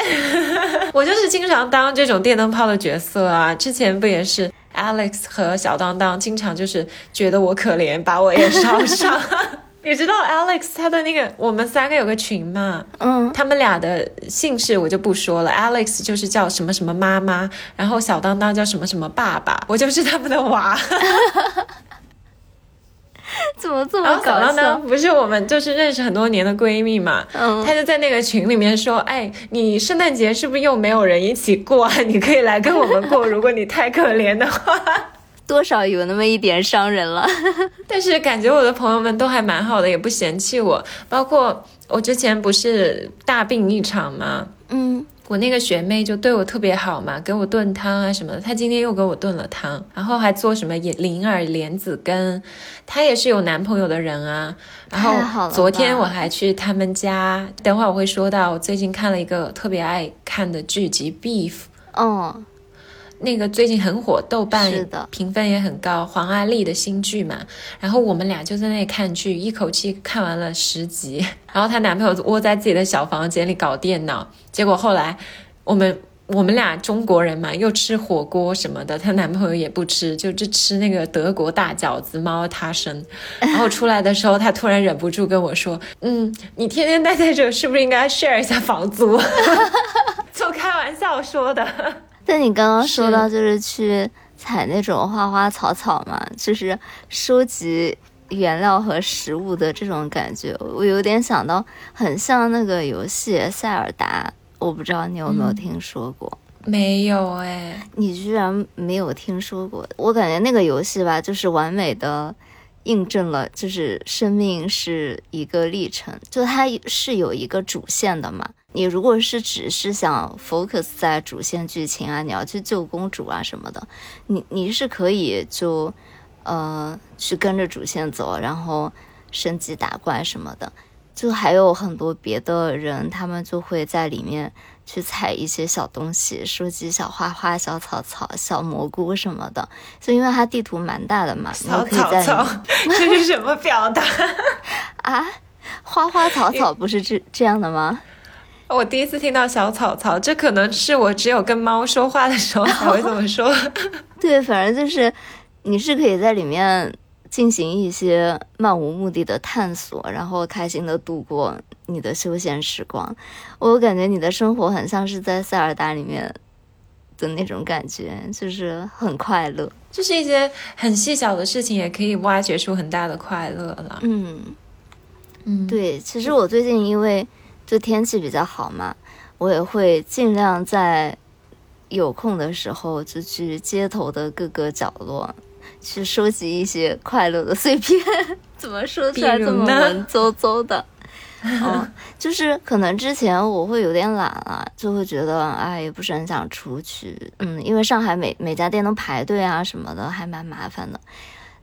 <laughs> 我就是经常当这种电灯泡的角色啊！之前不也是 Alex 和小当当经常就是觉得我可怜，把我也捎上。<laughs> 你知道 Alex 他的那个我们三个有个群嘛？嗯，他们俩的姓氏我就不说了。Alex 就是叫什么什么妈妈，然后小当当叫什么什么爸爸，我就是他们的娃。<laughs> <laughs> 怎么这么搞笑？然后不是我们就是认识很多年的闺蜜嘛，嗯，她就在那个群里面说：“哎，你圣诞节是不是又没有人一起过啊？你可以来跟我们过，如果你太可怜的话。<laughs> ”多少有那么一点伤人了，<laughs> 但是感觉我的朋友们都还蛮好的，也不嫌弃我。包括我之前不是大病一场吗？嗯。我那个学妹就对我特别好嘛，给我炖汤啊什么的。她今天又给我炖了汤，然后还做什么也银耳莲子羹。她也是有男朋友的人啊。然后昨天我还去他们家，等会儿我会说到，我最近看了一个特别爱看的剧集《Beef》。嗯。那个最近很火，豆瓣评分也很高，黄阿丽的新剧嘛。然后我们俩就在那里看剧，一口气看完了十集。<laughs> 然后她男朋友窝在自己的小房间里搞电脑，结果后来我们我们俩中国人嘛，又吃火锅什么的，她男朋友也不吃，就只吃那个德国大饺子猫他生。<laughs> 然后出来的时候，他突然忍不住跟我说：“嗯，你天天待在这，是不是应该 share 一下房租？” <laughs> 就开玩笑说的。但你刚刚说到就是去采那种花花草草嘛，就是收集原料和食物的这种感觉，我有点想到很像那个游戏《塞尔达》，我不知道你有没有听说过？没有哎，你居然没有听说过？我感觉那个游戏吧，就是完美的印证了，就是生命是一个历程，就它是有一个主线的嘛。你如果是只是想 focus 在主线剧情啊，你要去救公主啊什么的，你你是可以就，呃，去跟着主线走，然后升级打怪什么的。就还有很多别的人，他们就会在里面去采一些小东西，收集小花花、小草草、小蘑菇什么的。就因为它地图蛮大的嘛，小草草，<laughs> 这是什么表达 <laughs> 啊？花花草草不是这这样的吗？<laughs> 我第一次听到小草草，这可能是我只有跟猫说话的时候才会这么说。<laughs> 对，反正就是你是可以在里面进行一些漫无目的的探索，然后开心的度过你的休闲时光。我感觉你的生活很像是在塞尔达里面的那种感觉，就是很快乐。就是一些很细小的事情，也可以挖掘出很大的快乐了。嗯嗯，对，其实我最近因为。就天气比较好嘛，我也会尽量在有空的时候就去街头的各个角落去收集一些快乐的碎片。<laughs> 怎么说出来这么文绉绉的？嗯，<laughs> 就是可能之前我会有点懒了，就会觉得哎，也不是很想出去。嗯，因为上海每每家店都排队啊什么的，还蛮麻烦的。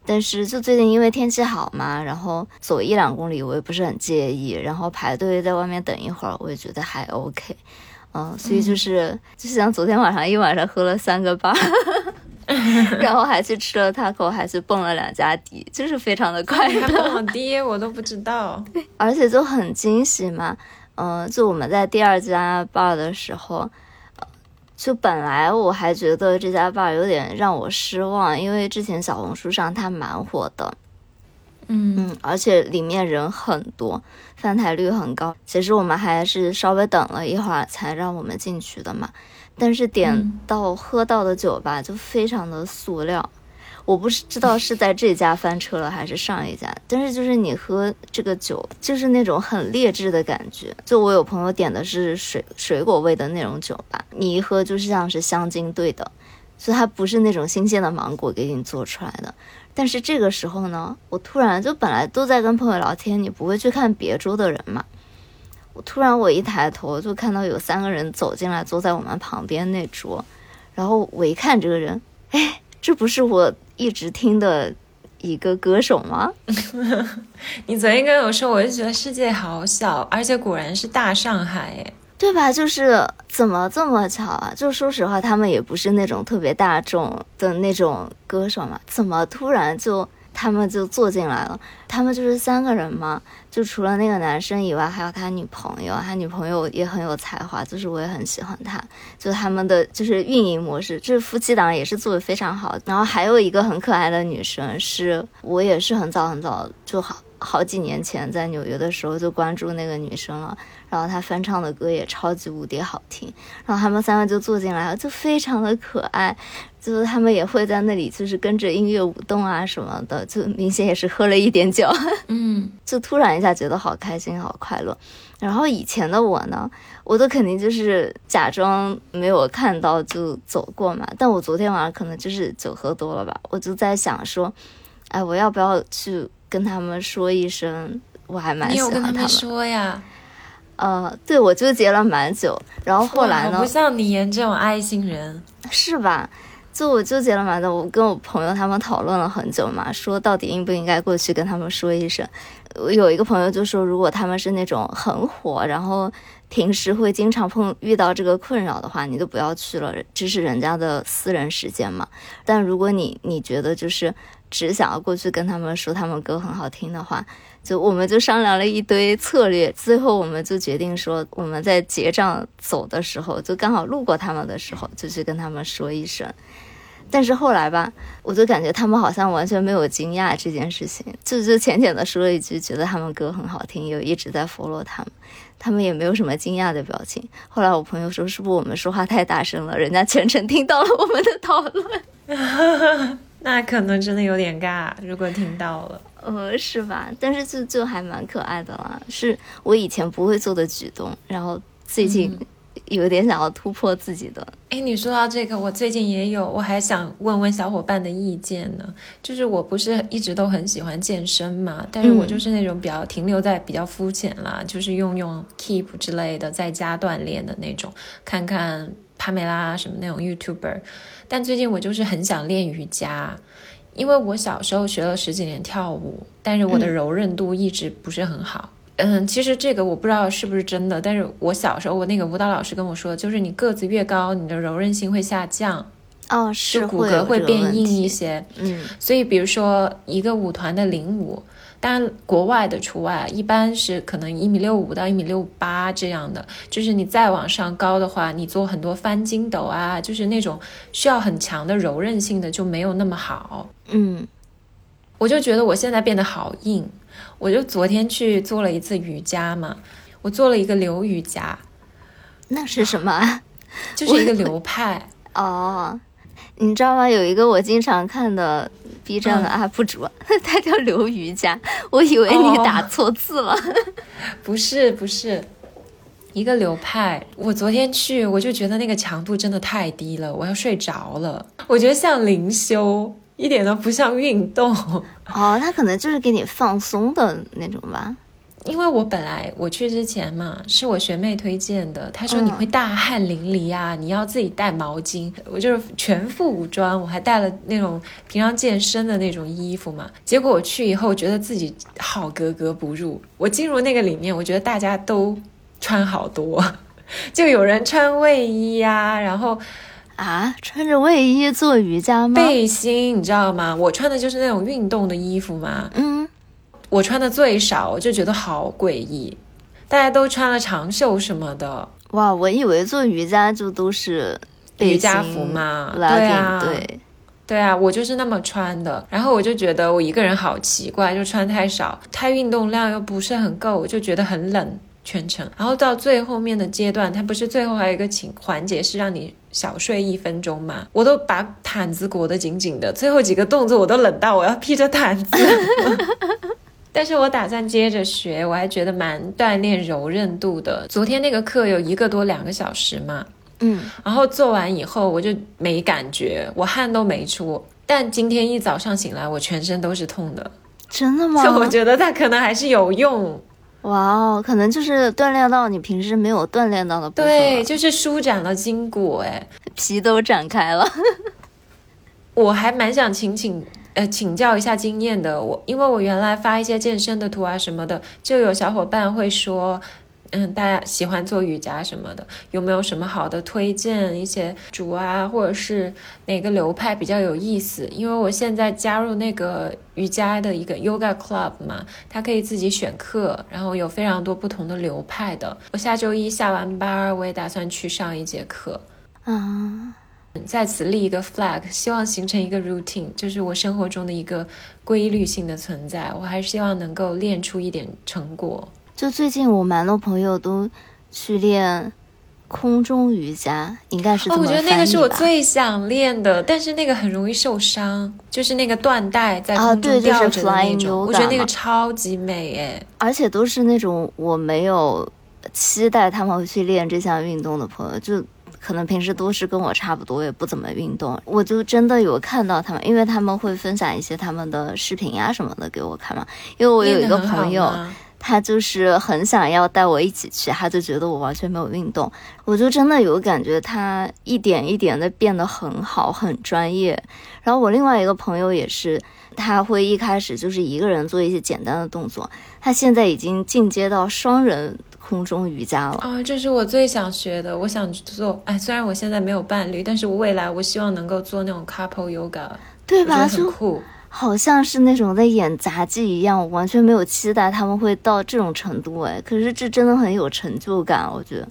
但是就最近因为天气好嘛，然后走一两公里我也不是很介意，然后排队在外面等一会儿我也觉得还 OK，嗯，所以就是就像昨天晚上一晚上喝了三个巴，<laughs> 然后还去吃了 taco，还去蹦了两家迪，就是非常的 <laughs> 快乐。还蹦了 <laughs> 迪，我都不知道。而且就很惊喜嘛，嗯，就我们在第二家 bar 的时候。就本来我还觉得这家 bar 有点让我失望，因为之前小红书上它蛮火的，嗯嗯，而且里面人很多，翻台率很高。其实我们还是稍微等了一会儿才让我们进去的嘛，但是点到喝到的酒吧就非常的塑料。我不是知道是在这家翻车了还是上一家，<laughs> 但是就是你喝这个酒，就是那种很劣质的感觉。就我有朋友点的是水水果味的那种酒吧，你一喝就是像是香精兑的，所以它不是那种新鲜的芒果给你做出来的。但是这个时候呢，我突然就本来都在跟朋友聊天，你不会去看别桌的人嘛？我突然我一抬头就看到有三个人走进来，坐在我们旁边那桌，然后我一看这个人，哎，这不是我。一直听的一个歌手吗？<laughs> 你昨天跟我说，我就觉得世界好小，而且果然是大上海。对吧？就是怎么这么巧啊？就说实话，他们也不是那种特别大众的那种歌手嘛，怎么突然就他们就坐进来了？他们就是三个人嘛，就除了那个男生以外，还有他女朋友，他女朋友也很有才华，就是我也很喜欢他。就他们的就是运营模式，就是夫妻档也是做的非常好。然后还有一个很可爱的女生，是我也是很早很早就好好几年前在纽约的时候就关注那个女生了。然后她翻唱的歌也超级无敌好听，然后他们三个就坐进来了，就非常的可爱，就是他们也会在那里就是跟着音乐舞动啊什么的，就明显也是喝了一点酒，嗯，<laughs> 就突然一下觉得好开心好快乐。然后以前的我呢，我都肯定就是假装没有看到就走过嘛，但我昨天晚上可能就是酒喝多了吧，我就在想说，哎，我要不要去跟他们说一声，我还蛮喜欢他们说呀。呃，对，我纠结了蛮久，然后后来呢？不像你这种爱心人，是吧？就我纠结了蛮久，我跟我朋友他们讨论了很久嘛，说到底应不应该过去跟他们说一声。我有一个朋友就说，如果他们是那种很火，然后平时会经常碰遇到这个困扰的话，你就不要去了，这是人家的私人时间嘛。但如果你你觉得就是只想要过去跟他们说他们歌很好听的话。就我们就商量了一堆策略，最后我们就决定说，我们在结账走的时候，就刚好路过他们的时候，就去跟他们说一声。但是后来吧，我就感觉他们好像完全没有惊讶这件事情，就就浅浅的说了一句，觉得他们歌很好听，又一直在 follow 他们，他们也没有什么惊讶的表情。后来我朋友说，是不是我们说话太大声了，人家全程听到了我们的讨论？<laughs> 那可能真的有点尬，如果听到了。呃，是吧？但是就就还蛮可爱的啦，是我以前不会做的举动，然后最近有点想要突破自己的。哎，你说到这个，我最近也有，我还想问问小伙伴的意见呢。就是我不是一直都很喜欢健身嘛，但是我就是那种比较停留在比较肤浅啦，就是用用 Keep 之类的在家锻炼的那种，看看帕梅拉什么那种 YouTuber。但最近我就是很想练瑜伽。因为我小时候学了十几年跳舞，但是我的柔韧度一直不是很好。嗯，其实这个我不知道是不是真的，但是我小时候我那个舞蹈老师跟我说，就是你个子越高，你的柔韧性会下降。哦，是骨骼会变硬一些。嗯，所以比如说一个舞团的领舞。当然，国外的除外，一般是可能一米六五到一米六八这样的。就是你再往上高的话，你做很多翻筋斗啊，就是那种需要很强的柔韧性的就没有那么好。嗯，我就觉得我现在变得好硬。我就昨天去做了一次瑜伽嘛，我做了一个流瑜伽。那是什么？<laughs> 就是一个流派。哦，你知道吗？有一个我经常看的。B 站的 UP 主，<laughs> 他叫刘瑜伽，我以为你打错字了。<laughs> 不是不是，一个流派。我昨天去，我就觉得那个强度真的太低了，我要睡着了。我觉得像灵修，一点都不像运动。哦，他可能就是给你放松的那种吧。因为我本来我去之前嘛，是我学妹推荐的。她说你会大汗淋漓啊，你要自己带毛巾。我就是全副武装，我还带了那种平常健身的那种衣服嘛。结果我去以后，觉得自己好格格不入。我进入那个里面，我觉得大家都穿好多，<laughs> 就有人穿卫衣呀，然后啊，穿着卫衣做瑜伽吗？背心，你知道吗？我穿的就是那种运动的衣服嘛。嗯。我穿的最少，我就觉得好诡异，大家都穿了长袖什么的。哇，我以为做瑜伽就都是瑜伽服嘛，对啊，对，对啊，我就是那么穿的。然后我就觉得我一个人好奇怪，就穿太少，太运动量又不是很够，我就觉得很冷全程。然后到最后面的阶段，它不是最后还有一个情环节是让你小睡一分钟嘛？我都把毯子裹得紧紧的，最后几个动作我都冷到我要披着毯子。<laughs> 但是我打算接着学，我还觉得蛮锻炼柔韧度的。昨天那个课有一个多两个小时嘛，嗯，然后做完以后我就没感觉，我汗都没出。但今天一早上醒来，我全身都是痛的。真的吗？<laughs> 就我觉得它可能还是有用。哇哦，可能就是锻炼到你平时没有锻炼到的部分。对，就是舒展了筋骨，哎，皮都展开了。<laughs> 我还蛮想请请。呃，请教一下经验的我，因为我原来发一些健身的图啊什么的，就有小伙伴会说，嗯，大家喜欢做瑜伽什么的，有没有什么好的推荐？一些主啊，或者是哪个流派比较有意思？因为我现在加入那个瑜伽的一个 Yoga Club 嘛，它可以自己选课，然后有非常多不同的流派的。我下周一下完班，我也打算去上一节课。啊。在此立一个 flag，希望形成一个 routine，就是我生活中的一个规律性的存在。我还是希望能够练出一点成果。就最近我蛮多朋友都去练空中瑜伽，应该是哦，我觉得那个是我最想练的，但是那个很容易受伤，就是那个断带在空中吊着的那种。我觉得那个超级美诶，而且都是那种我没有期待他们会去练这项运动的朋友，就。可能平时都是跟我差不多，也不怎么运动。我就真的有看到他们，因为他们会分享一些他们的视频呀什么的给我看嘛。因为我有一个朋友，他就是很想要带我一起去，他就觉得我完全没有运动。我就真的有感觉他一点一点的变得很好，很专业。然后我另外一个朋友也是，他会一开始就是一个人做一些简单的动作，他现在已经进阶到双人。空中瑜伽了啊，这是我最想学的。我想做，哎，虽然我现在没有伴侣，但是我未来我希望能够做那种 couple yoga，对吧？很酷，好像是那种在演杂技一样，我完全没有期待他们会到这种程度，哎，可是这真的很有成就感，我觉得。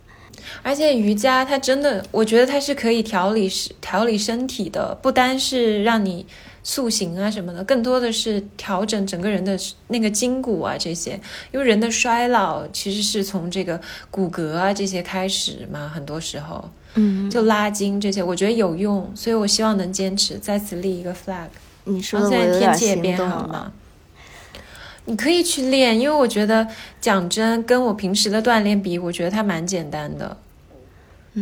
而且瑜伽它真的，我觉得它是可以调理调理身体的，不单是让你。塑形啊什么的，更多的是调整整个人的那个筋骨啊这些，因为人的衰老其实是从这个骨骼啊这些开始嘛，很多时候，嗯，就拉筋这些，我觉得有用，所以我希望能坚持，在此立一个 flag。你说的现在天气也变好了，你可以去练，因为我觉得讲真，跟我平时的锻炼比，我觉得它蛮简单的，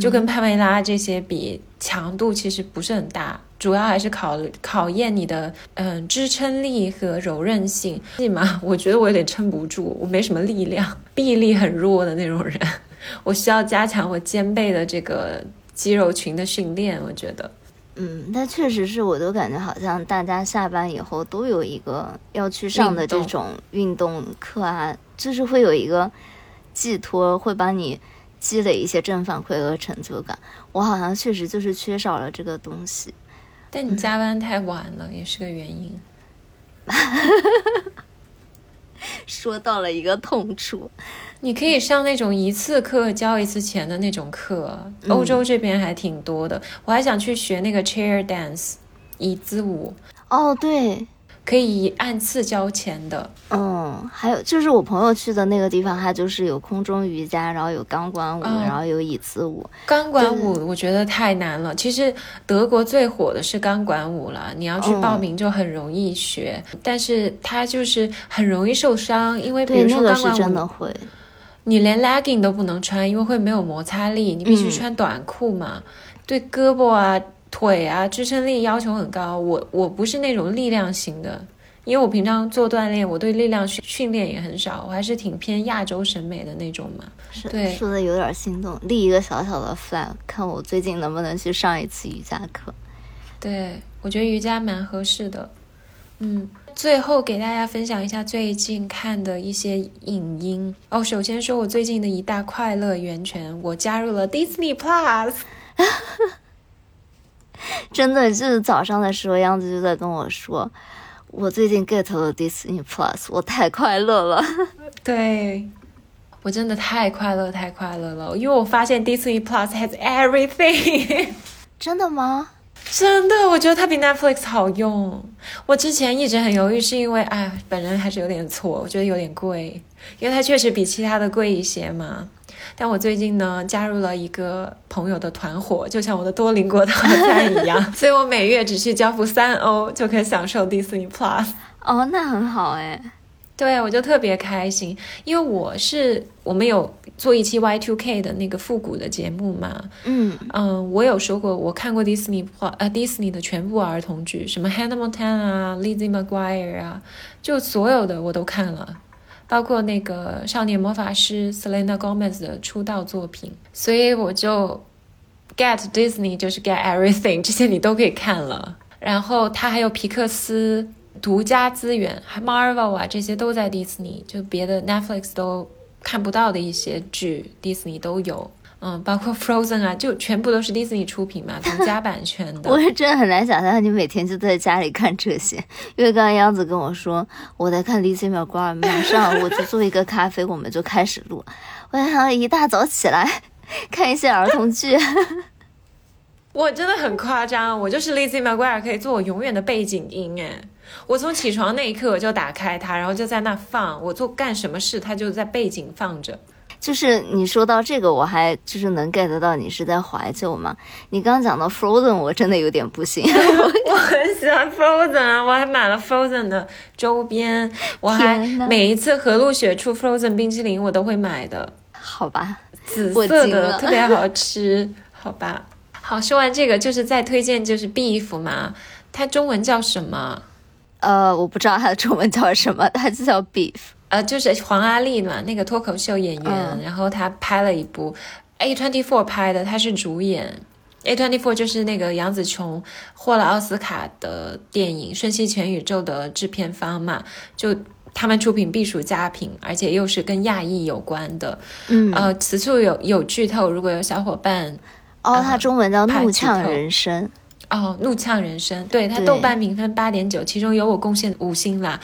就跟帕梅拉这些比，强度其实不是很大。主要还是考考验你的嗯支撑力和柔韧性，是吗？我觉得我有点撑不住，我没什么力量，臂力很弱的那种人，<laughs> 我需要加强我肩背的这个肌肉群的训练。我觉得，嗯，那确实是我都感觉好像大家下班以后都有一个要去上的这种运动课啊，就是会有一个寄托，会帮你积累一些正反馈和成就感。我好像确实就是缺少了这个东西。但你加班太晚了，也是个原因。<laughs> 说到了一个痛处，你可以上那种一次课交一次钱的那种课，欧洲这边还挺多的。我还想去学那个 chair dance，椅子舞。哦，对。可以按次交钱的，嗯，还有就是我朋友去的那个地方，它就是有空中瑜伽，然后有钢管舞，然后有椅子舞。钢管舞我觉得太难了。其实德国最火的是钢管舞了，你要去报名就很容易学，但是它就是很容易受伤，因为比如说钢管舞真的会，你连 legging 都不能穿，因为会没有摩擦力，你必须穿短裤嘛，对胳膊啊。腿啊，支撑力要求很高。我我不是那种力量型的，因为我平常做锻炼，我对力量训训练也很少。我还是挺偏亚洲审美的那种嘛。是，对，说的有点心动。立一个小小的 flag，看我最近能不能去上一次瑜伽课。对，我觉得瑜伽蛮合适的。嗯，最后给大家分享一下最近看的一些影音哦。首先说我最近的一大快乐源泉，我加入了 Disney Plus。<laughs> 真的就是早上的时候，样子就在跟我说，我最近 get 了 Disney Plus，我太快乐了。<laughs> 对，我真的太快乐，太快乐了，因为我发现 Disney Plus has everything。<laughs> 真的吗？真的，我觉得它比 Netflix 好用。我之前一直很犹豫，是因为哎，本人还是有点错，我觉得有点贵，因为它确实比其他的贵一些嘛。但我最近呢，加入了一个朋友的团伙，就像我的多邻国套餐一样，<laughs> 所以我每月只需交付三欧就可以享受 Disney Plus。哦，那很好哎。对，我就特别开心，因为我是我们有做一期 Y Two K 的那个复古的节目嘛。嗯嗯，我有说过，我看过 Disney Plus 呃 Disney 的全部儿童剧，什么 Hannah Montana 啊，Lizzie McGuire 啊，就所有的我都看了。包括那个少年魔法师 Selena Gomez 的出道作品，所以我就 get Disney 就是 get everything，这些你都可以看了。然后他还有皮克斯独家资源，还 Marvel 啊这些都在 Disney，就别的 Netflix 都看不到的一些剧，迪士尼都有。嗯，包括 Frozen 啊，就全部都是迪士尼出品嘛，<laughs> 独家版权的。我是真的很难想象你每天就在家里看这些，因为刚刚央子跟我说我在看《Lizzie McGuire》，马上我就做一个咖啡，我们就开始录。我想一大早起来 <laughs> 看一些儿童剧。<laughs> 我真的很夸张，我就是 Lizzie McGuire 可以做我永远的背景音哎，我从起床那一刻我就打开它，然后就在那放，我做干什么事它就在背景放着。就是你说到这个，我还就是能 get 到你是在怀旧吗？你刚刚讲到 Frozen，我真的有点不行。<laughs> 我很喜欢 Frozen，啊我还买了 Frozen 的周边，我还每一次和路雪出 Frozen 冰淇淋我都会买的。好吧，紫色的特别好吃。好吧，好，说完这个就是再推荐就是 Beef 嘛，它中文叫什么？呃，我不知道他的中文叫什么，他就叫 Beef。呃，就是黄阿丽嘛，那个脱口秀演员，然后他拍了一部 A twenty four 拍的，他是主演。A twenty four 就是那个杨紫琼获了奥斯卡的电影《瞬息全宇宙》的制片方嘛，就他们出品必属佳品，而且又是跟亚裔有关的。嗯，呃，此处有有剧透，如果有小伙伴，哦，他中文叫《怒呛人生》。哦，怒呛人生，对它豆瓣评分八点九，其中有我贡献五星啦，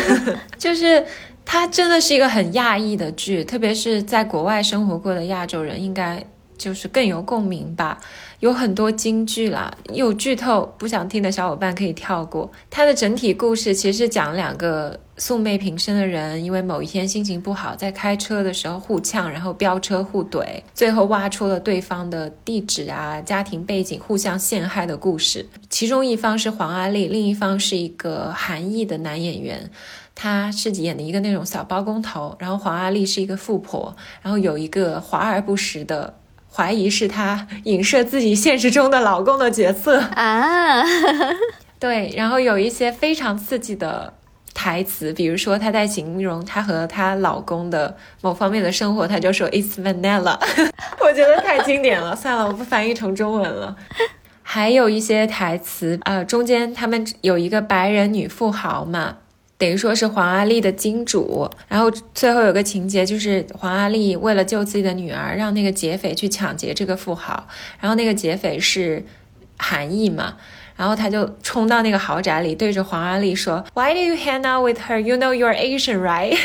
<laughs> 就是。它真的是一个很亚裔的剧，特别是在国外生活过的亚洲人，应该就是更有共鸣吧。有很多金句啦，有剧透不想听的小伙伴可以跳过。它的整体故事其实讲两个素昧平生的人，因为某一天心情不好，在开车的时候互呛，然后飙车互怼，最后挖出了对方的地址啊、家庭背景，互相陷害的故事。其中一方是黄阿丽，另一方是一个韩裔的男演员。他是演的一个那种小包工头，然后黄阿丽是一个富婆，然后有一个华而不实的怀疑是她影射自己现实中的老公的角色啊，<laughs> 对，然后有一些非常刺激的台词，比如说她在形容她和她老公的某方面的生活，她就说 It's vanilla，<laughs> 我觉得太经典了，<laughs> 算了，我不翻译成中文了。还有一些台词，呃，中间他们有一个白人女富豪嘛。等于说是黄阿丽的金主，然后最后有个情节就是黄阿丽为了救自己的女儿，让那个劫匪去抢劫这个富豪，然后那个劫匪是韩裔嘛，然后他就冲到那个豪宅里，对着黄阿丽说：“Why do you hang out with her? You know you're Asian, right？”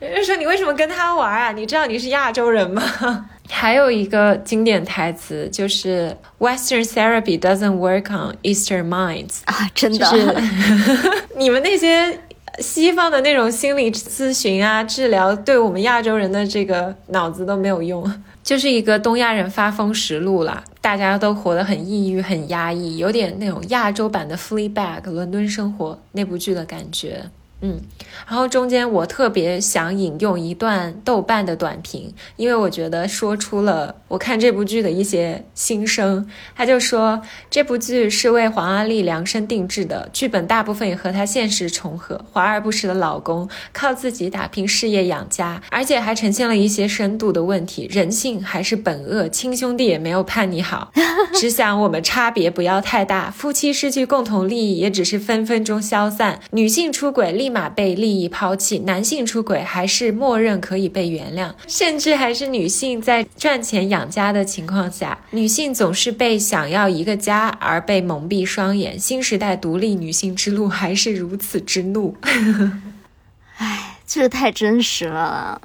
就 <laughs> 说你为什么跟他玩啊？你知道你是亚洲人吗？还有一个经典台词就是 “Western therapy doesn't work on Eastern minds” 啊，真的，<laughs> 你们那些西方的那种心理咨询啊、治疗，对我们亚洲人的这个脑子都没有用，就是一个东亚人发疯实录啦。大家都活得很抑郁、很压抑，有点那种亚洲版的《Fleabag》伦敦生活那部剧的感觉。嗯，然后中间我特别想引用一段豆瓣的短评，因为我觉得说出了我看这部剧的一些心声。他就说这部剧是为黄阿丽量身定制的，剧本大部分也和她现实重合。华而不实的老公靠自己打拼事业养家，而且还呈现了一些深度的问题：人性还是本恶，亲兄弟也没有盼你好，<laughs> 只想我们差别不要太大，夫妻失去共同利益也只是分分钟消散。女性出轨立。马被利益抛弃，男性出轨还是默认可以被原谅，甚至还是女性在赚钱养家的情况下，女性总是被想要一个家而被蒙蔽双眼。新时代独立女性之路还是如此之怒，<laughs> 唉，这太真实了。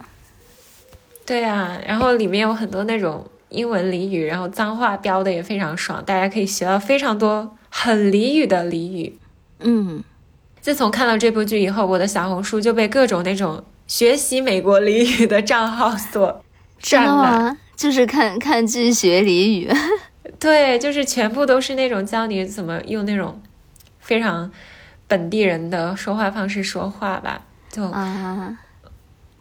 对啊，然后里面有很多那种英文俚语，然后脏话标的也非常爽，大家可以学到非常多很俚语的俚语。嗯。自从看到这部剧以后，我的小红书就被各种那种学习美国俚语的账号所占满。就是看看剧学俚语，<laughs> 对，就是全部都是那种教你怎么用那种非常本地人的说话方式说话吧。就啊，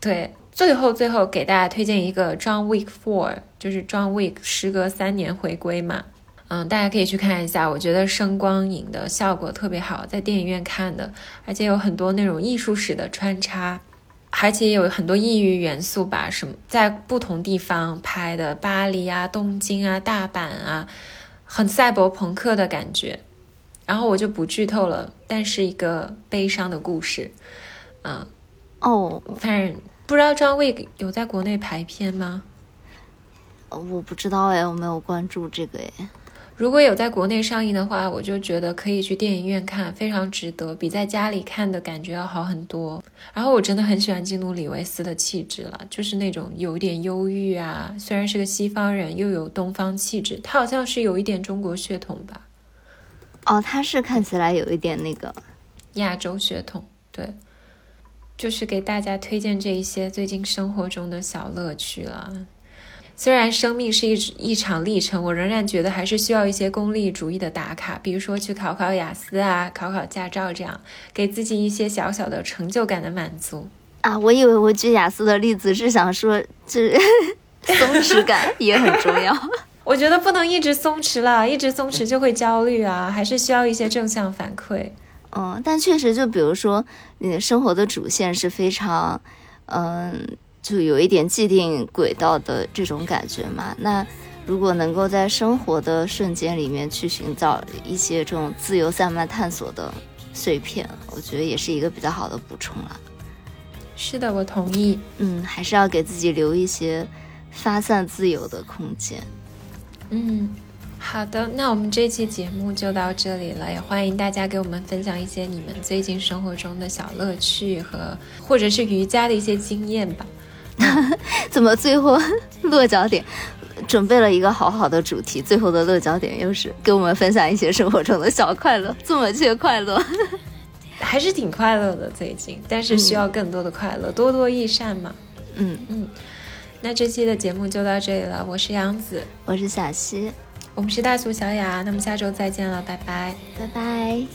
对，最后最后给大家推荐一个《John Wick Four》，就是《John Wick》时隔三年回归嘛。嗯，大家可以去看一下，我觉得声光影的效果特别好，在电影院看的，而且有很多那种艺术史的穿插，而且有很多异域元素吧，什么在不同地方拍的，巴黎啊、东京啊、大阪啊，很赛博朋克的感觉。然后我就不剧透了，但是一个悲伤的故事，嗯，哦，反正不知道张卫有在国内排片吗？呃，我不知道哎，我没有关注这个哎。如果有在国内上映的话，我就觉得可以去电影院看，非常值得，比在家里看的感觉要好很多。然后我真的很喜欢基努里维斯的气质了，就是那种有点忧郁啊，虽然是个西方人，又有东方气质。他好像是有一点中国血统吧？哦，他是看起来有一点那个亚洲血统，对。就是给大家推荐这一些最近生活中的小乐趣了。虽然生命是一一场历程，我仍然觉得还是需要一些功利主义的打卡，比如说去考考雅思啊，考考驾照，这样给自己一些小小的成就感的满足啊。我以为我举雅思的例子是想说，这 <laughs> 松弛感 <laughs> 也很重要。我觉得不能一直松弛了，一直松弛就会焦虑啊，还是需要一些正向反馈。嗯，但确实，就比如说你的生活的主线是非常，嗯。就有一点既定轨道的这种感觉嘛。那如果能够在生活的瞬间里面去寻找一些这种自由散漫探索的碎片，我觉得也是一个比较好的补充了。是的，我同意。嗯，还是要给自己留一些发散自由的空间。嗯，好的，那我们这期节目就到这里了，也欢迎大家给我们分享一些你们最近生活中的小乐趣和或者是瑜伽的一些经验吧。<laughs> 怎么最后落脚点？准备了一个好好的主题，最后的落脚点又是给我们分享一些生活中的小快乐，这么缺快乐，<laughs> 还是挺快乐的最近，但是需要更多的快乐，多多益善嘛。嗯。嗯，那这期的节目就到这里了，我是杨子，我是小溪，我们是大俗小雅，那么下周再见了，拜拜，拜拜。